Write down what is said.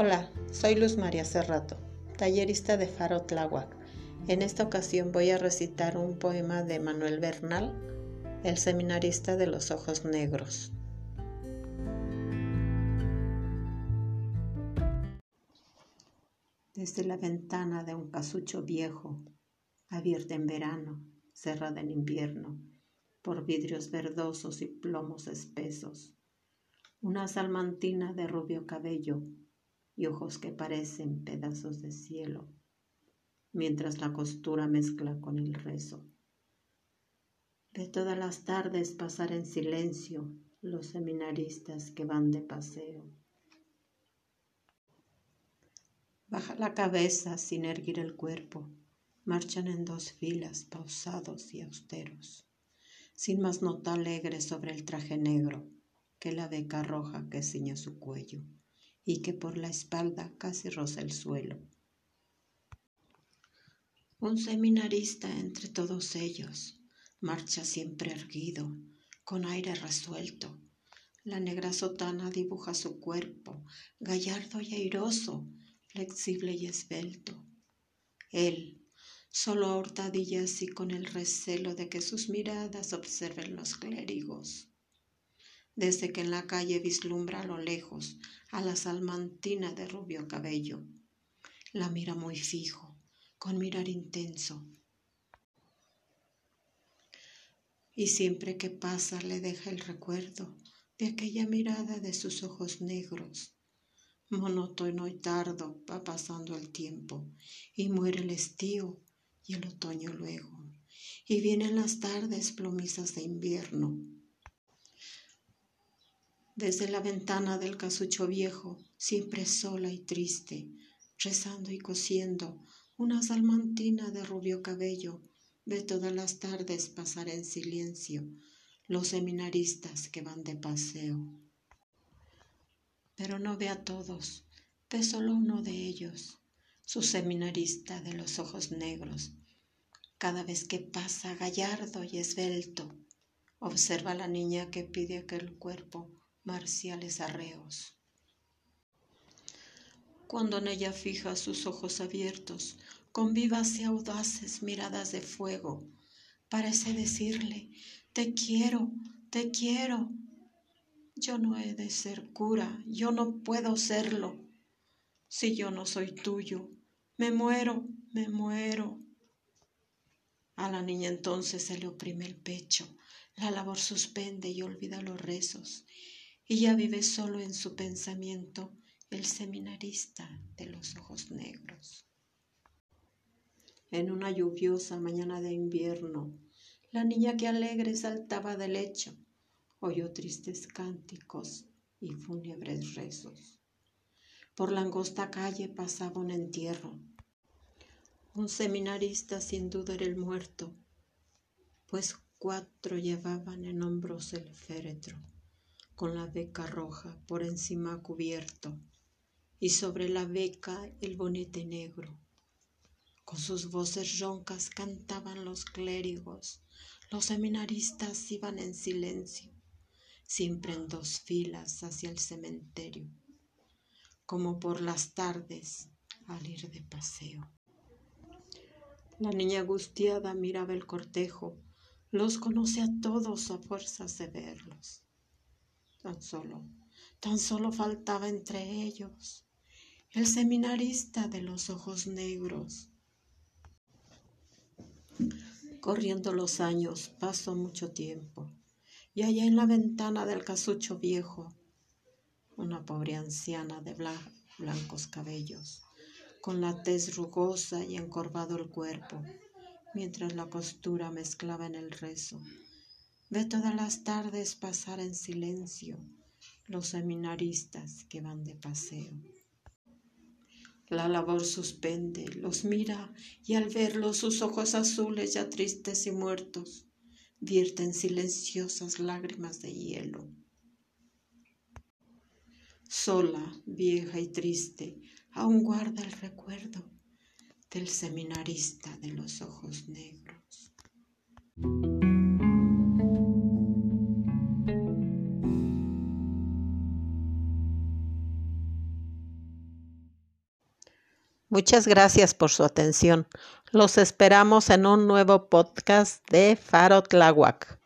Hola, soy Luz María Cerrato, tallerista de Faro Tláhuac. En esta ocasión voy a recitar un poema de Manuel Bernal, el seminarista de los ojos negros. Desde la ventana de un casucho viejo, abierta en verano, cerrada en invierno, por vidrios verdosos y plomos espesos, una salmantina de rubio cabello y ojos que parecen pedazos de cielo, mientras la costura mezcla con el rezo. De todas las tardes pasar en silencio los seminaristas que van de paseo. Baja la cabeza sin erguir el cuerpo, marchan en dos filas pausados y austeros, sin más nota alegre sobre el traje negro que la beca roja que ciñe su cuello y que por la espalda casi roza el suelo. Un seminarista entre todos ellos marcha siempre erguido, con aire resuelto. La negra sotana dibuja su cuerpo, gallardo y airoso, flexible y esbelto. Él, solo a hurtadillas y con el recelo de que sus miradas observen los clérigos desde que en la calle vislumbra a lo lejos a la salmantina de rubio cabello. La mira muy fijo, con mirar intenso. Y siempre que pasa le deja el recuerdo de aquella mirada de sus ojos negros. Monótono y tardo va pasando el tiempo y muere el estío y el otoño luego. Y vienen las tardes plomizas de invierno desde la ventana del casucho viejo, siempre sola y triste, rezando y cosiendo, una salmantina de rubio cabello ve todas las tardes pasar en silencio los seminaristas que van de paseo. Pero no ve a todos, ve solo uno de ellos, su seminarista de los ojos negros. Cada vez que pasa gallardo y esbelto, observa a la niña que pide aquel cuerpo marciales arreos. Cuando en ella fija sus ojos abiertos, con vivas y audaces miradas de fuego, parece decirle, te quiero, te quiero. Yo no he de ser cura, yo no puedo serlo. Si yo no soy tuyo, me muero, me muero. A la niña entonces se le oprime el pecho, la labor suspende y olvida los rezos, y ya vive solo en su pensamiento el seminarista de los ojos negros. En una lluviosa mañana de invierno, la niña que alegre saltaba del lecho oyó tristes cánticos y fúnebres rezos. Por la angosta calle pasaba un entierro. Un seminarista sin duda era el muerto, pues cuatro llevaban en hombros el féretro con la beca roja por encima cubierto y sobre la beca el bonete negro. Con sus voces roncas cantaban los clérigos, los seminaristas iban en silencio, siempre en dos filas hacia el cementerio, como por las tardes al ir de paseo. La niña angustiada miraba el cortejo, los conoce a todos a fuerzas de verlos. Tan solo, tan solo faltaba entre ellos el seminarista de los ojos negros. Corriendo los años, pasó mucho tiempo, y allá en la ventana del casucho viejo, una pobre anciana de blancos cabellos, con la tez rugosa y encorvado el cuerpo, mientras la costura mezclaba en el rezo Ve todas las tardes pasar en silencio los seminaristas que van de paseo. La labor suspende, los mira y al verlos sus ojos azules ya tristes y muertos vierten silenciosas lágrimas de hielo. Sola, vieja y triste, aún guarda el recuerdo del seminarista de los ojos Muchas gracias por su atención. Los esperamos en un nuevo podcast de Faro Tláhuac.